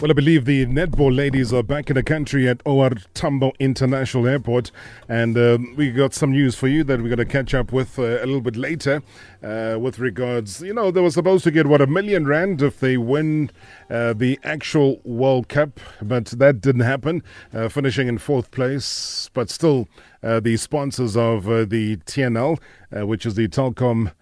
Well, I believe the netball ladies are back in the country at OR Tambo International Airport, and um, we got some news for you that we're going to catch up with uh, a little bit later. Uh, with regards, you know, they were supposed to get what a million rand if they win uh, the actual World Cup, but that didn't happen, uh, finishing in fourth place. But still, uh, the sponsors of uh, the TNL, which is the Telkom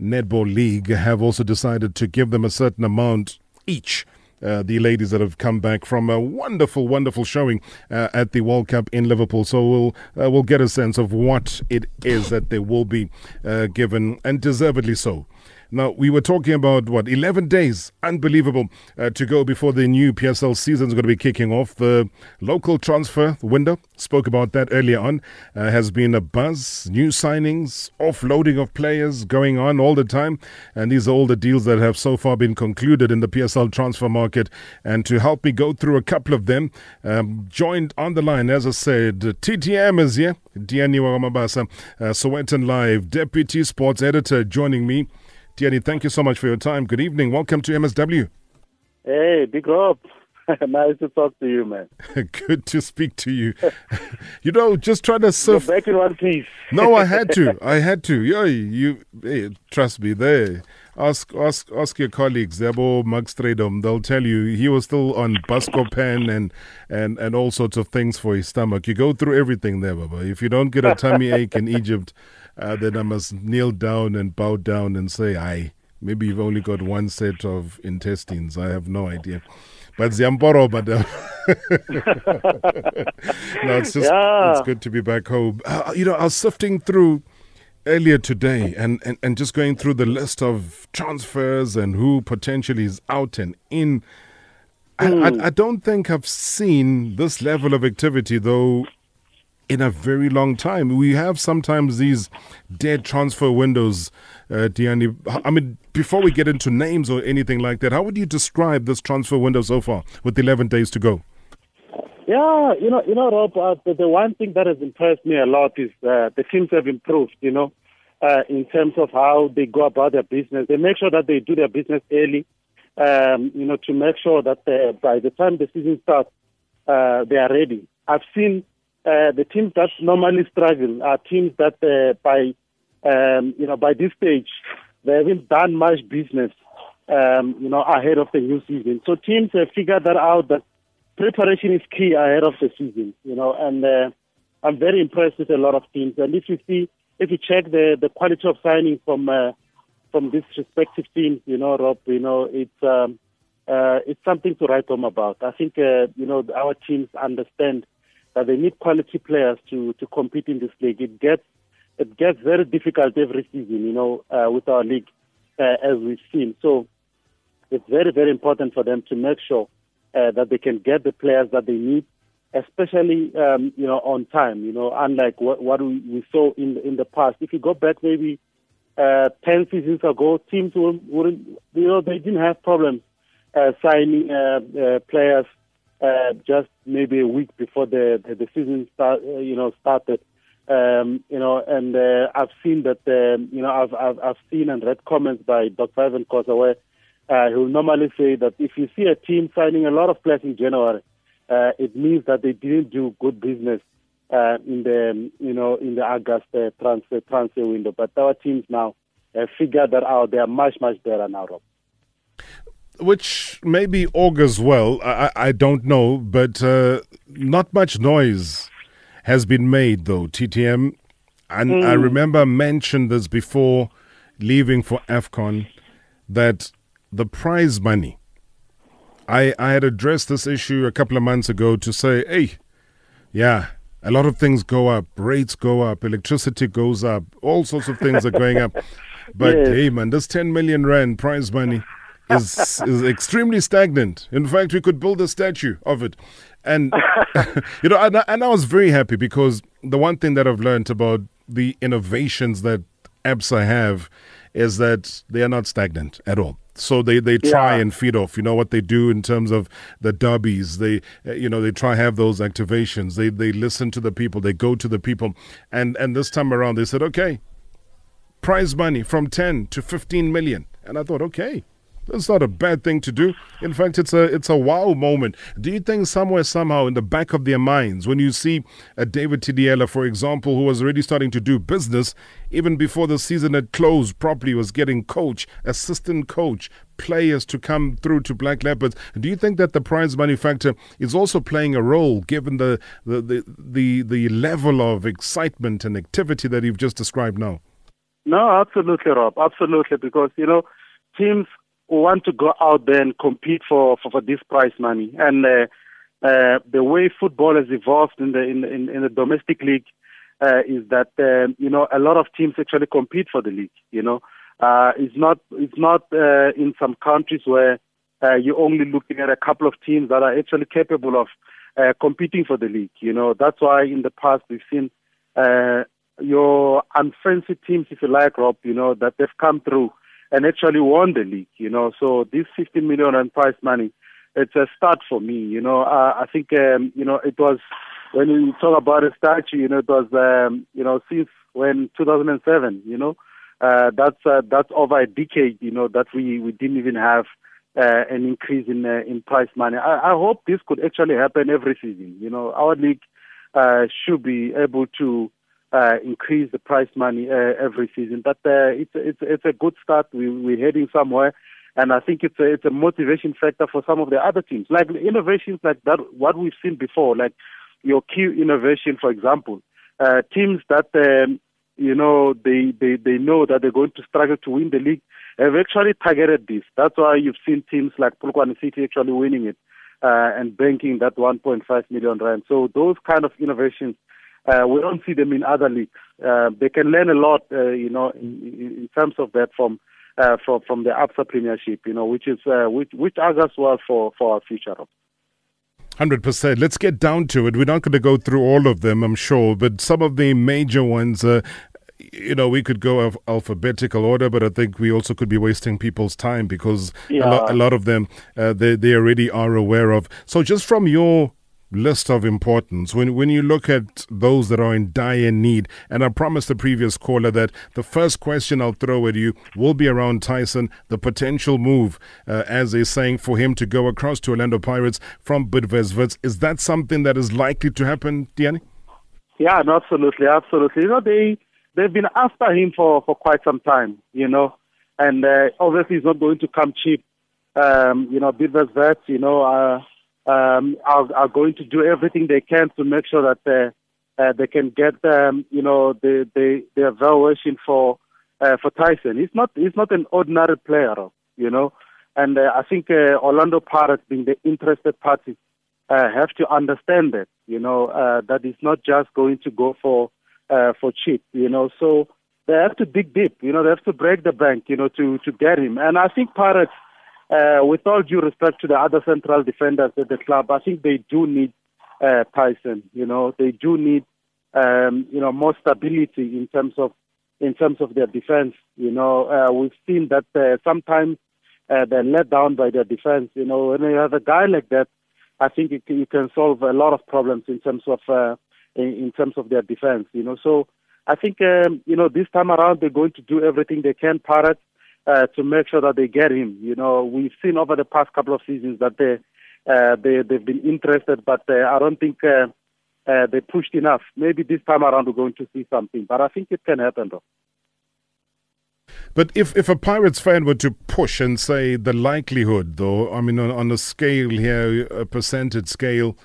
Netball League, have also decided to give them a certain amount each uh, the ladies that have come back from a wonderful, wonderful showing uh, at the World Cup in Liverpool. So we'll uh, we'll get a sense of what it is that they will be uh, given, and deservedly so. Now, we were talking about what, 11 days, unbelievable, uh, to go before the new PSL season is going to be kicking off. The local transfer window, spoke about that earlier on, uh, has been a buzz. New signings, offloading of players going on all the time. And these are all the deals that have so far been concluded in the PSL transfer market. And to help me go through a couple of them, um, joined on the line, as I said, TTM is here. Tiyani wa ka Mabasa, uh, Sowetan Live, Deputy Sports Editor, joining me. Tiyani, thank you so much for your time. Good evening. Welcome to MSW. Hey, Big Rob. nice to talk to you, man. Good to speak to you. you know, just trying to surf. You're back in one piece. no, I had to. I had to. Yeah, you. Hey, trust me. There. Ask, ask, ask your colleagues. Marc Strydom. They'll tell you he was still on Buscopan and and and all sorts of things for his stomach. You go through everything there, Baba. If you don't get a tummy ache in Egypt uh, then I must kneel down and bow down and say, "I." Maybe you've only got one set of intestines. I have no idea. But Ziamporo, but no, it's just yeah. it's good to be back home. Uh, you know, I was sifting through earlier today and, and, and just going through the list of transfers and who potentially is out and in. Mm. I, I, I don't think I've seen this level of activity, though, in a very long time. We have sometimes these dead transfer windows, uh, Tiyani. I mean, before we get into names or anything like that, how would you describe this transfer window so far with 11 days to go? Yeah, you know, you know, Rob. Uh, the, the, one thing that has impressed me a lot is uh, the teams have improved. You know, uh, in terms of how they go about their business, they make sure that they do their business early. Um, you know, to make sure that uh, by the time the season starts, uh, they are ready. I've seen uh, the teams that normally struggle are teams that uh, by um, you know by this stage they haven't done much business um, you know ahead of the new season. So teams have figured that out that preparation is key ahead of the season. You know, and uh, I'm very impressed with a lot of teams. And if you see, if you check the the quality of signing from uh, from these respective teams, you know, Rob, you know, it's um, uh, it's something to write home about. I think uh, you know our teams understand that they need quality players to, to compete in this league. It gets it gets very difficult every season, you know, uh, with our league uh, as we've seen. So it's very very important for them to make sure uh, that they can get the players that they need, especially um, you know on time. You know, unlike what, what we, we saw in the, in the past. If you go back maybe uh, ten seasons ago, teams were you know they didn't have problems uh, signing uh, uh, players uh, just maybe a week before the the, the season start, uh, you know started. Um, you know, and uh, I've seen that, um, you know, I've, I've, I've seen and read comments by Dr. Irvin Khoza where uh, he will normally say that if you see a team signing a lot of players in January, uh, it means that they didn't do good business uh, in the, you know, in the August uh, transfer transfer window. But our teams now have figured that out. They are much much better now. Rob which maybe augurs well. I, I don't know, but uh, not much noise has been made though. TTM, and mm. I remember mentioned this before leaving for Afcon that the prize money. I I had addressed this issue a couple of months ago to say, hey, yeah, a lot of things go up, rates go up, electricity goes up, all sorts of things are going up. But yes. hey, man, this 10 million rand prize money is is extremely stagnant. In fact, we could build a statue of it. And you know, and, and I was very happy because the one thing that I've learned about the innovations that ABSA have is that they are not stagnant at all. So they, they try yeah. and feed off. You know what they do in terms of the dubbies. They uh, you know they try have those activations. They they listen to the people. They go to the people. And and this time around they said okay, prize money from ten to fifteen million. And I thought okay, That's not a bad thing to do. In fact, it's a it's a wow moment. Do you think somewhere somehow in the back of their minds, when you see a David Thidiela, for example, who was already starting to do business even before the season had closed properly, was getting coach, assistant coach, players to come through to Black Leopards. Do you think that the prize money factor is also playing a role, given the the the the, the level of excitement and activity that you've just described now? No, absolutely, Rob. Absolutely, because you know teams want to go out there and compete for, for, for this prize money. And uh, uh, the way football has evolved in the in, in, in the domestic league uh, is that uh, you know a lot of teams actually compete for the league. You know, uh, it's not it's not uh, in some countries where uh, you're only looking at a couple of teams that are actually capable of uh, competing for the league. You know, that's why in the past we've seen uh, your unfriendly teams, if you like, Rob. You know that they've come through and actually won the league, you know. So this 15 million and prize money, it's a start for me, you know. Uh, I think, um, you know, it was, when we talk about a statue, you know, it was, um, you know, since when 2007, you know, uh, that's, uh, that's over a decade, you know, that we, we didn't even have uh, an increase in, uh, in prize money. I, I hope this could actually happen every season. You know, our league, uh, should be able to, uh, increase the prize money uh, every season. But uh, it's it's it's a good start. We we're heading somewhere, and I think it's a it's a motivation factor for some of the other teams. Like innovations like that, what we've seen before, like your Q innovation, for example, uh, teams that um, you know they, they they know that they're going to struggle to win the league have actually targeted this. That's why you've seen teams like Polokwane City actually winning it uh, and banking that 1.5 million rand. So those kind of innovations uh, we don't see them in other leagues. Uh, they can learn a lot, uh, you know, in, in, terms of that from uh, from from the ABSA Premiership, you know, which is uh, which which augurs well for for our future. Hundred percent. Let's get down to it. We're not going to go through all of them, I'm sure, but some of the major ones. Uh, you know, we could go of alphabetical order, but I think we also could be wasting people's time because yeah. a, lo- a, lot of them uh, they they already are aware of. So, just from your list of importance. When when you look at those that are in dire need and I promised the previous caller that the first question I'll throw at you will be around Tyson the potential move uh, as they're saying for him to go across to Orlando Pirates from Bidvest Wits is that something that is likely to happen Tiyani? Yeah no, absolutely absolutely. You know they they've been after him for for quite some time you know and uh, obviously he's not going to come cheap. Um, you know Bidvest you know uh, um, are, are going to do everything they can to make sure that they, uh, they can get um, you know the the, the evaluation for uh, for Tyson. He's not he's not an ordinary player, you know, and uh, I think uh, Orlando Pirates, being the interested party, uh, have to understand that you know uh, that it's not just going to go for uh, for cheap, you know. So they have to dig deep, you know. They have to break the bank, you know, to to get him. And I think Pirates uh, with all due respect to the other central defenders at the club, I think they do need uh, Tyson. You know, they do need um, you know more stability in terms of in terms of their defense. You know, uh, we've seen that uh, sometimes uh, they're let down by their defense. You know, when you have a guy like that, I think it, you can solve a lot of problems in terms of uh, in, in terms of their defense. You know, so I think um, you know this time around they're going to do everything they can. Pirates uh, to make sure that they get him. You know, we've seen over the past couple of seasons that they uh, they they've been interested, but uh, I don't think uh, uh, they pushed enough. Maybe this time around we're going to see something, but I think it can happen though. But if, if a Pirates fan were to push and say the likelihood, though, I mean, on, on a scale here, a percentage scale,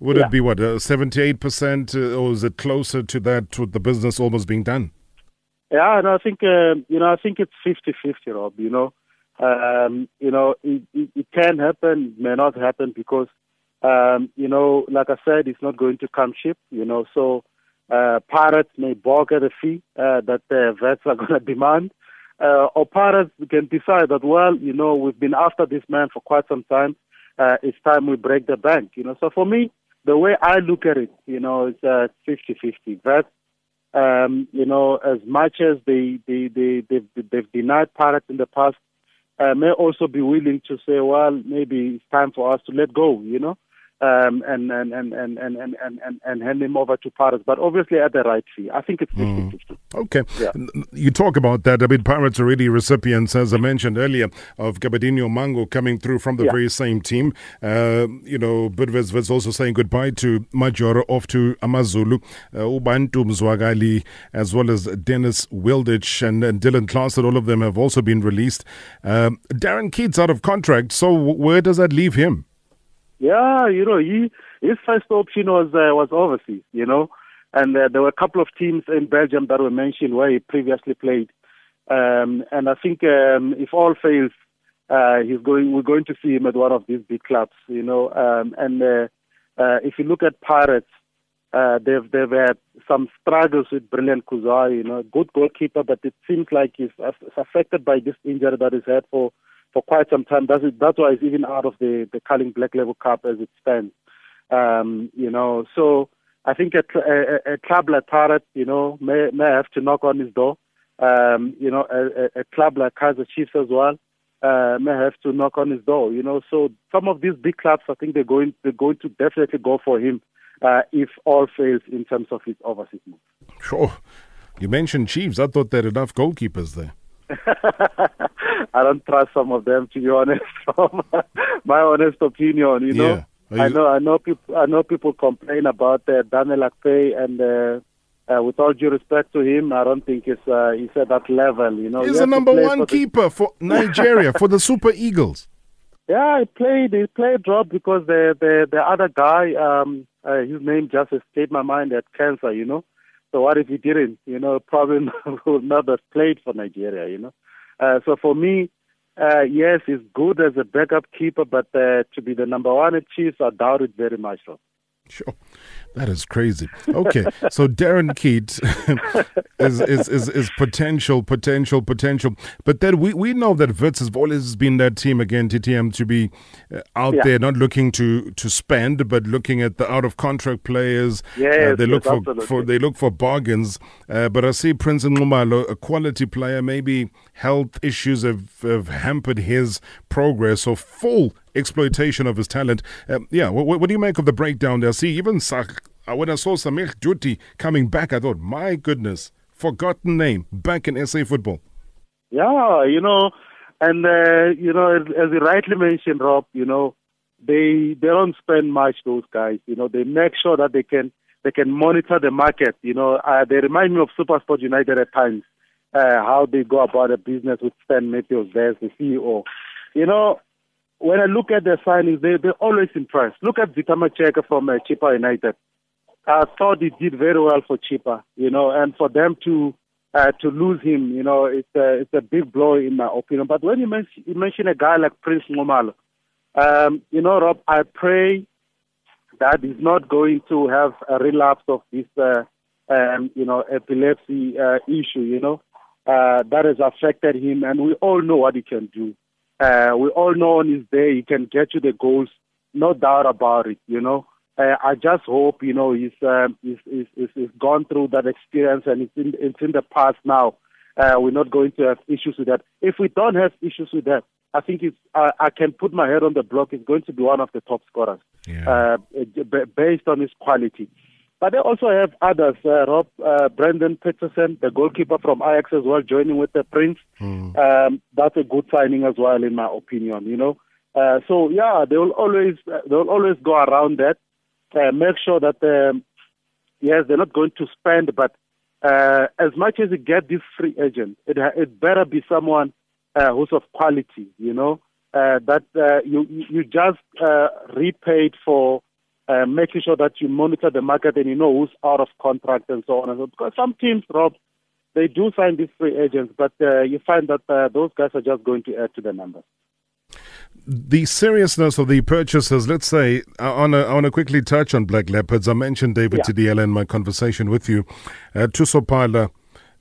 would yeah. it be what, 78%, uh, or is it closer to that with the business almost being done? Yeah, and I think uh, you know I think it's fifty-fifty, Rob. You know, um, you know it, it, it can happen, may not happen because um, you know, like I said, it's not going to come cheap. You know, so uh, pirates may balk at a fee uh, that the vets are going to demand, uh, or pirates can decide that well, you know, we've been after this man for quite some time. Uh, it's time we break the bank. You know, so for me, the way I look at it, you know, it's uh, 50-50. Vets um, you know, as much as they, they, they, they've, they've denied pirates in the past, uh, may also be willing to say, well, maybe it's time for us to let go, you know. Um, and, and, and, and, and, and, and, and hand him over to Pirates, but obviously at the right fee. I think it's 50 mm. 50. Okay. Yeah. You talk about that. I mean, Pirates already recipients, as I mentioned earlier, of Gabadinho Mhango coming through from the yeah. very same team. Uh, you know, Bidvest was also saying goodbye to Majoro, off to Amazulu, uh, Ubantu Mzwagali, as well as Dennis Wildich and, and Dylan Clausen. All of them have also been released. Um, Darren Keet's out of contract. So where does that leave him? Yeah, you know, he his first option was uh, was overseas, you know, and uh, there were a couple of teams in Belgium that were mentioned where he previously played, um, and I think um, if all fails, uh, he's going. We're going to see him at one of these big clubs, you know. Um, and uh, uh, if you look at Pirates, uh, they've they've had some struggles with Brilliant Khuzwayo, you know, good goalkeeper, but it seems like he's affected by this injury that he's had for for quite some time. That's, that's why he's even out of the, the Carling Black Label Cup as it stands. Um, you know, so I think a, a, a club like Tarot, you know, may, may have to knock on his door. Um, you know, a, a, club like Kaizer Chiefs as well uh, may have to knock on his door. You know, so some of these big clubs, I think they're going they're going to definitely go for him uh, if all fails in terms of his overseas move. Sure. You mentioned Chiefs. I thought there were enough goalkeepers there. I don't trust some of them to be honest. From my honest opinion, you know. Yeah. I know, I know people, I know people complain about uh, Daniel Akpeyi, and uh, uh, with all due respect to him, I don't think he's uh, he's at that level. You know, he's the number one for keeper the... for Nigeria for the Super Eagles. Yeah, he played. He played drop because the the the other guy, um, uh, his name just escaped my mind. Had cancer, you know. So what if he didn't? You know, probably would not have played for Nigeria. You know. Uh, so for me, uh, yes, he's good as a backup keeper, but uh, to be the number one at Chiefs, I doubt it very much. So. Sure. That is crazy. Okay, so Darren Keet is, is, is, is, potential, potential, potential. But then we, we know that Wits has always been that team again, TTM, to be uh, out yeah. there, not looking to, to spend, but looking at the out of contract players. Yeah, uh, they look for, for they look for bargains. Uh, but I see Prince Nxumalo, a quality player, maybe health issues have, have hampered his progress. So full exploitation of his talent. Um, yeah, what, what, do you make of the breakdown there? See, even uh, when I saw Sameehg Doutie coming back, I thought, my goodness, forgotten name back in SA football. Yeah, you know, and uh, you know, as, as you rightly mentioned, Rob, you know, they they don't spend much. Those guys, you know, they make sure that they can they can monitor the market. You know, uh, they remind me of SuperSport United at times, uh, how they go about the business with Stan Matthews, there's the CEO. You know, when I look at their signings, they, they're always impressed. Look at Victor Macheka from uh, Chippa United. I thought he did very well for Chippa, you know, and for them to uh, to lose him, you know, it's a, it's a big blow in my opinion. But when you mention, you mention a guy like Prince Nxumalo, um, you know, Rob, I pray that he's not going to have a relapse of this, uh, um, you know, epilepsy uh, issue, you know, uh, that has affected him, and we all know what he can do. Uh, we all know on his day he can get you the goals, no doubt about it. You know, uh, I just hope you know he's, um, he's, he's, he's, he's gone through that experience and it's in it's in the past now. Uh, we're not going to have issues with that. If we don't have issues with that, I think it's, uh, I can put my head on the block. He's going to be one of the top scorers yeah. uh, based on his quality. But they also have others, uh, Rob, uh, Brandon Petersen, the goalkeeper from Ajax as well, joining with the Prince. Mm. Um, that's a good signing as well, in my opinion. You know, uh, so yeah, they will always uh, they will always go around that, uh, make sure that um, yes, they're not going to spend, but uh, as much as you get this free agent, it it better be someone uh, who's of quality. You know, uh, that uh, you you just uh, repaid for uh, making sure that you monitor the market and you know who's out of contract and so on and so on. Because some teams, Rob, they do sign these free agents, but uh, you find that uh, those guys are just going to add to the numbers. The seriousness of the purchases, let's say, I want to quickly touch on Black Leopards. I mentioned David yeah. Thidiela in my conversation with you. Uh, Tusopala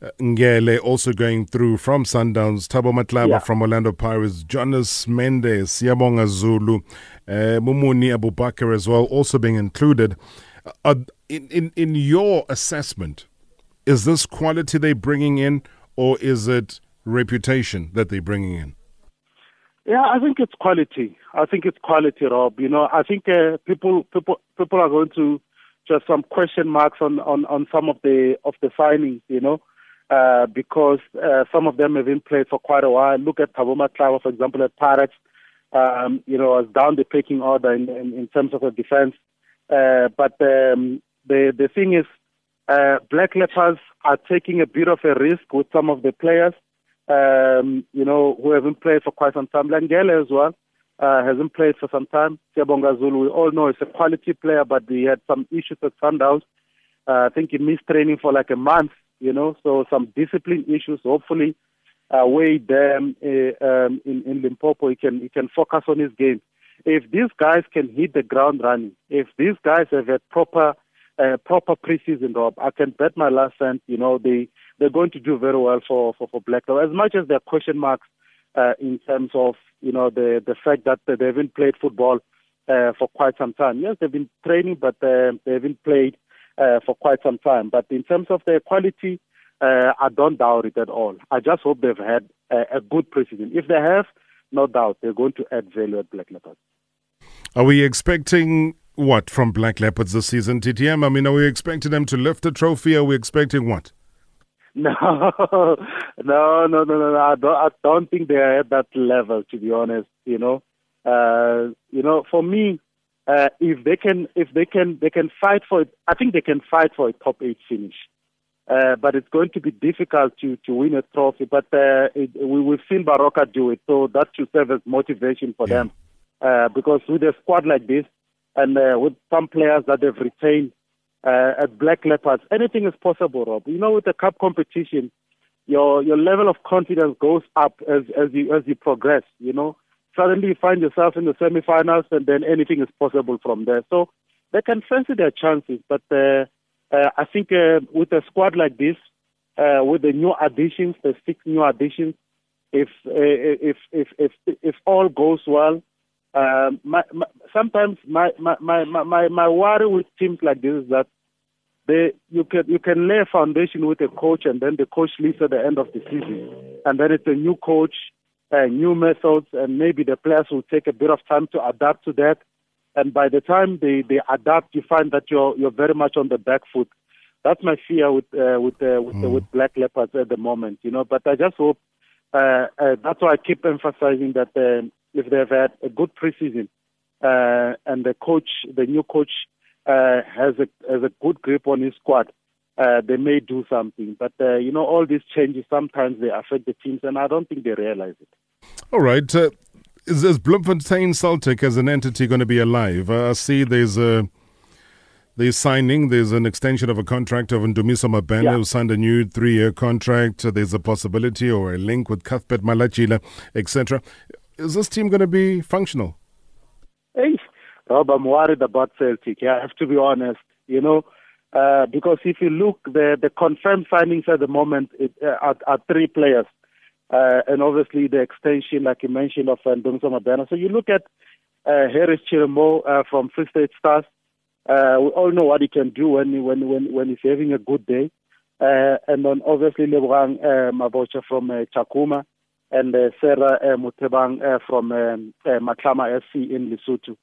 uh, Ngele also going through from Sundowns, Thabo Matlaba yeah. from Orlando Pirates, Jonas Mendes, Yabonga Zulu, uh, Mumuni Abubakar as well, also being included. Uh, in, in, in your assessment, is this quality they're bringing in or is it reputation that they're bringing in? Yeah, I think it's quality. I think it's quality, Rob. You know, I think uh, people people people are going to just some question marks on on on some of the of the signings. You know, uh, because uh, some of them have been played for quite a while. Look at Thabo Matlaba, for example, at Pirates. Um, you know, was down the pecking order in, in, in terms of the defense. Uh, but um, the the thing is, uh, Black Leopards are taking a bit of a risk with some of the players, um, you know, who haven't played for quite some time. Langele as well uh, hasn't played for some time. Siyabonga Zulu, we all know he's a quality player, but he had some issues at Sundowns. Uh, I think he missed training for like a month, you know, so some discipline issues. Hopefully, uh, Wade um, uh, um, in, in Limpopo, he can he can focus on his game. If these guys can hit the ground running, if these guys have a proper uh, proper preseason, Rob, I can bet my last cent, you know, they they're going to do very well for for, for Blacklow. As much as there are question marks uh, in terms of you know the the fact that they haven't played football uh, for quite some time. Yes, they've been training, but uh, they haven't played uh, for quite some time. But in terms of their quality, uh, I don't doubt it at all. I just hope they've had a, a good preseason. If they have, no doubt they're going to add value at Black Leopards. Are we expecting what from Black Leopards this season, TTM? I mean, are we expecting them to lift the trophy? Are we expecting what? No, no, no, no, no. I don't, I don't think they are at that level, to be honest. You know, uh, you know, for me, uh, if they can, if they can, they can fight for it. I think they can fight for a top eight finish. Uh, but it's going to be difficult to, to win a trophy. But uh, it, we will see Baroka do it, so that should serve as motivation for yeah. them. Uh, because with a squad like this, and uh, with some players that they've retained uh, at Black Leopards, anything is possible, Rob. You know, with the cup competition, your your level of confidence goes up as as you as you progress. You know, suddenly you find yourself in the semi-finals, and then anything is possible from there. So they can fancy their chances, but. Uh, uh, I think uh, with a squad like this, uh, with the new additions, the six new additions, if uh, if if if if all goes well, um, my, my, sometimes my, my my my my worry with teams like this is that they you can you can lay a foundation with a coach and then the coach leaves at the end of the season, and then it's a new coach, uh, new methods, and maybe the players will take a bit of time to adapt to that and by the time they, they adapt, you find that you're you're very much on the back foot. That's my fear with uh, with uh, with, mm. with black leopards at the moment, you know. But I just hope uh, uh, that's why I keep emphasizing that uh, if they've had a good preseason uh, and the coach, the new coach, uh, has a has a good grip on his squad, uh, they may do something. But uh, you know, all these changes sometimes they affect the teams, and I don't think they realize it. All right. Uh, is, is Bloemfontein Celtic as an entity going to be alive? Uh, I see there's a there's signing. There's an extension of a contract of Ndumiso Mabena yeah. who signed a new three-year contract. There's a possibility or a link with Cuthbert Malajila, etc. Is this team going to be functional? Hey, Rob, I'm worried about Celtic. Yeah, I have to be honest. You know, uh, because if you look, the the confirmed signings at the moment it, uh, are, are three players. Uh, and obviously the extension, like you mentioned, of uh, Ndumiso Mabena. So you look at uh, Harris Chirimo uh, from Free State Stars. Uh, we all know what he can do when when when when he's having a good day. Uh, and then obviously Lebogang uh, Mabotja from uh, Chakuma and uh, Sarah uh, Mutebang uh, from um, uh, Matlama FC in Lesotho.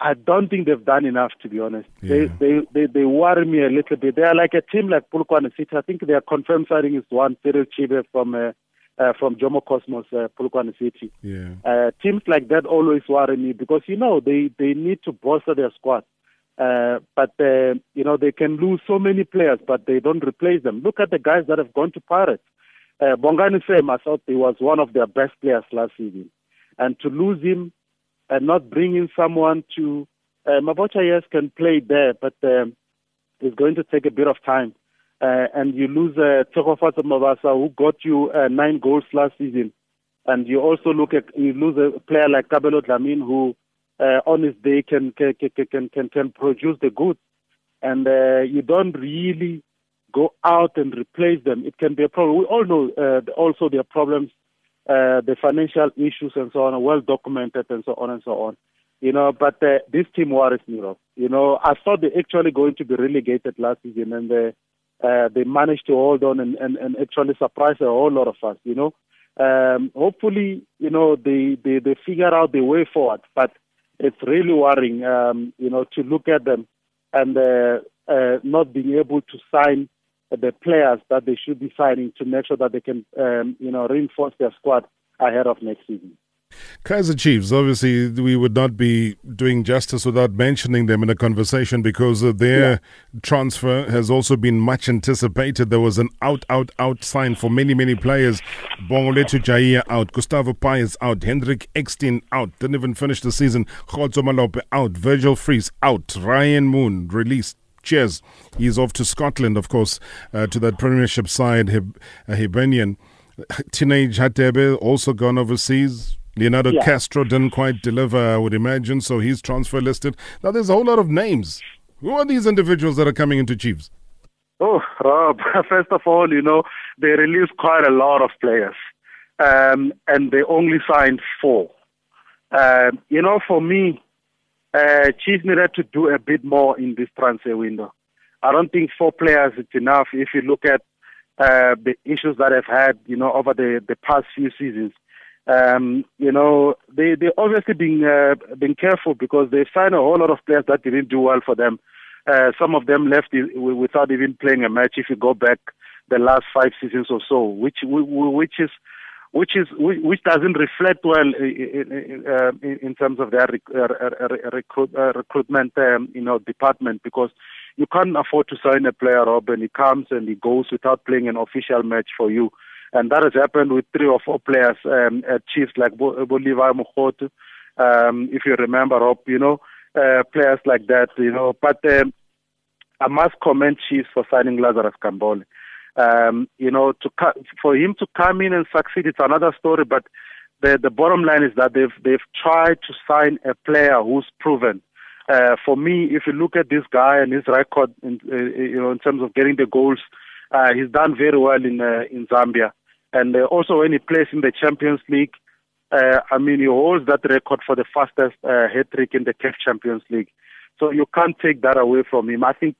I don't think they've done enough, to be honest. Yeah. They, they they they worry me a little bit. They are like a team like Polokwane City. I think their confirmed signing is one Cyril Chibwe from uh, uh, from Jomo Cosmos, uh, Polokwane City. Yeah. Uh, teams like that always worry me because you know they they need to bolster their squad. Uh, but uh, you know they can lose so many players, but they don't replace them. Look at the guys that have gone to Pirates. Uh, Bongani Sema, I thought he was one of their best players last season, and to lose him and not bring in someone to uh, Mabotja, yes, can play there, but um, it's going to take a bit of time uh, and you lose uh, Mabasa, who got you uh, nine goals last season, and you also look at you lose a player like Kabelo Dlamini, who uh, on his day can can can can can produce the goods, and uh, you don't really go out and replace them. It can be a problem. We all know uh, also their problems, uh, the financial issues and so on, are well documented and so on and so on. You know, but uh, this team worries me. You know, I thought they actually going to be relegated last season, and uh, uh, they managed to hold on and, and, and actually surprise a whole lot of us, you know. Um, hopefully, you know, they, they, they figure out the way forward. But it's really worrying, um, you know, to look at them and uh, uh, not being able to sign the players that they should be signing to make sure that they can, um, you know, reinforce their squad ahead of next season. Kaizer Chiefs, obviously, we would not be doing justice without mentioning them in a conversation because uh, their yeah. transfer has also been much anticipated. There was an out, out, out sign for many, many players. Bongolethu Jayiya out, Gustavo Paez out, Hendrik Ekstein out, didn't even finish the season. Khotso Malope out, Virgil Vries out, Ryan Moon released. Cheers. He's off to Scotland, of course, uh, to that Premiership side, Hib- uh, Hibernian. Teenage Hadebe also gone overseas. Leonardo yeah. Castro didn't quite deliver, I would imagine, so he's transfer listed. Now, there's a whole lot of names. Who are these individuals that are coming into Chiefs? Oh, Rob, first of all, you know, they released quite a lot of players, um, and they only signed four. Um, you know, for me, uh, Chiefs needed to do a bit more in this transfer window. I don't think four players is enough if you look at uh, the issues that I've had, you know, over the, the past few seasons. Um, you know, they they obviously been uh, been careful because they signed a whole lot of players that didn't do well for them. Uh, some of them left without even playing a match. If you go back the last five seasons or so, which which is which is which doesn't reflect well in, uh, in, terms of their recruit, uh, recruitment um, you know department because you can't afford to sign a player Rob and he comes and he goes without playing an official match for you and that has happened with three or four players um, at Chiefs like Bolivar Mokhotu. Um, if you remember, Rob, you know, uh, players like that, you know. But um, I must commend Chiefs for signing Lazarus Kambole. Um, you know, to for him to come in and succeed, it's another story. But the the bottom line is that they've they've tried to sign a player who's proven. Uh, for me, if you look at this guy and his record, in, uh, you know, in terms of getting the goals, uh, he's done very well in uh, in Zambia. And uh, also when he plays in the Champions League, uh, I mean, he holds that record for the fastest uh, hat trick in the CAF Champions League. So you can't take that away from him. I think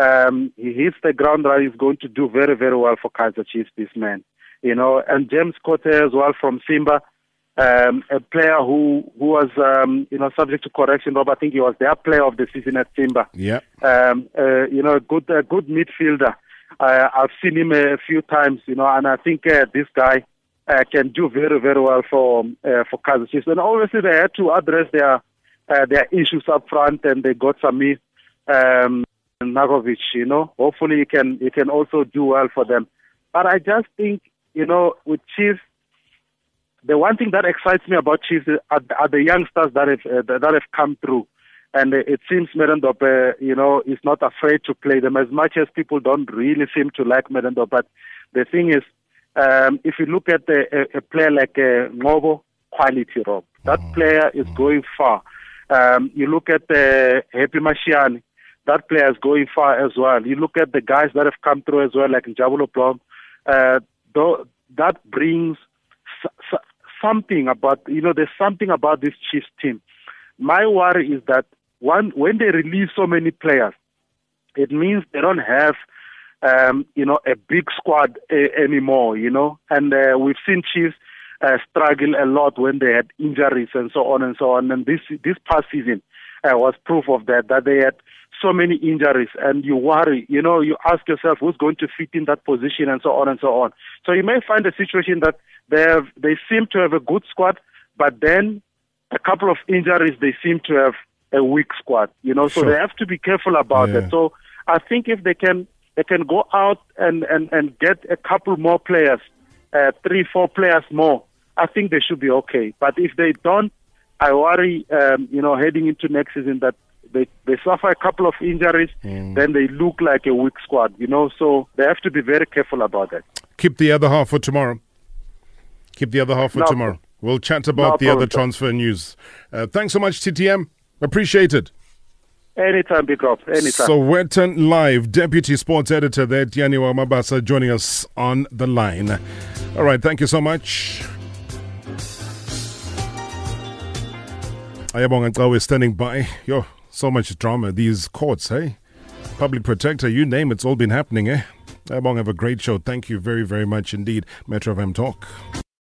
um, he hits the ground running. He's going to do very, very well for Kaizer Chiefs, this man. You know, and James Kotei as well from Simba, um, a player who who was um, you know subject to correction. Rob, I think he was their player of the season at Simba. Yeah. Um, uh, you know, a good a good midfielder. Uh, I've seen him a few times, you know, and I think uh, this guy uh, can do very, very well for uh, for Chiefs. And obviously, they had to address their uh, their issues up front, and they got Samir um, Nurković. You know, hopefully, he can he can also do well for them. But I just think, you know, with Chiefs, the one thing that excites me about Chiefs are, are the youngsters that have uh, that have come through. And it seems Middendorp, you know, is not afraid to play them as much as people don't really seem to like Middendorp. But the thing is, um, if you look at a, a player like uh, Ngcobo, quality, Rob, that mm. player is mm. going far. Um, you look at uh, Happy Mashiane, that player is going far as well. You look at the guys that have come through as well, like Njabulo Blom, uh, though, that brings something about, you know, there's something about this Chiefs team. My worry is that one, when they release so many players, it means they don't have, um, you know, a big squad anymore, you know. And uh, we've seen Chiefs uh, struggle a lot when they had injuries and so on and so on. And this this past season uh, was proof of that, that they had so many injuries and you worry, you know, you ask yourself who's going to fit in that position and so on and so on. So you may find a situation that they have, they seem to have a good squad, but then a couple of injuries, they seem to have a weak squad, you know, so sure. they have to be careful about yeah. that. So I think if they can they can go out and, and, and get a couple more players, uh, three, four players more, I think they should be okay. But if they don't, I worry, um, you know, heading into next season that they, they suffer a couple of injuries, mm. then they look like a weak squad, you know, so they have to be very careful about that. Keep the other half for tomorrow. Keep the other half for no, tomorrow. We'll chat about no the other transfer news. Uh, thanks so much, TTM. Appreciate it. Anytime, Big Rob. Anytime. Sowetan Live, Deputy Sports Editor there, Tiyani wa Mabasa, joining us on the line. All right, thank you so much. Ayabonga we're standing by. Yo, so much drama. These courts, hey? Public protector, you name it, it's all been happening, eh? Ayabonga, have a great show. Thank you very, very much indeed. Metro FM Talk.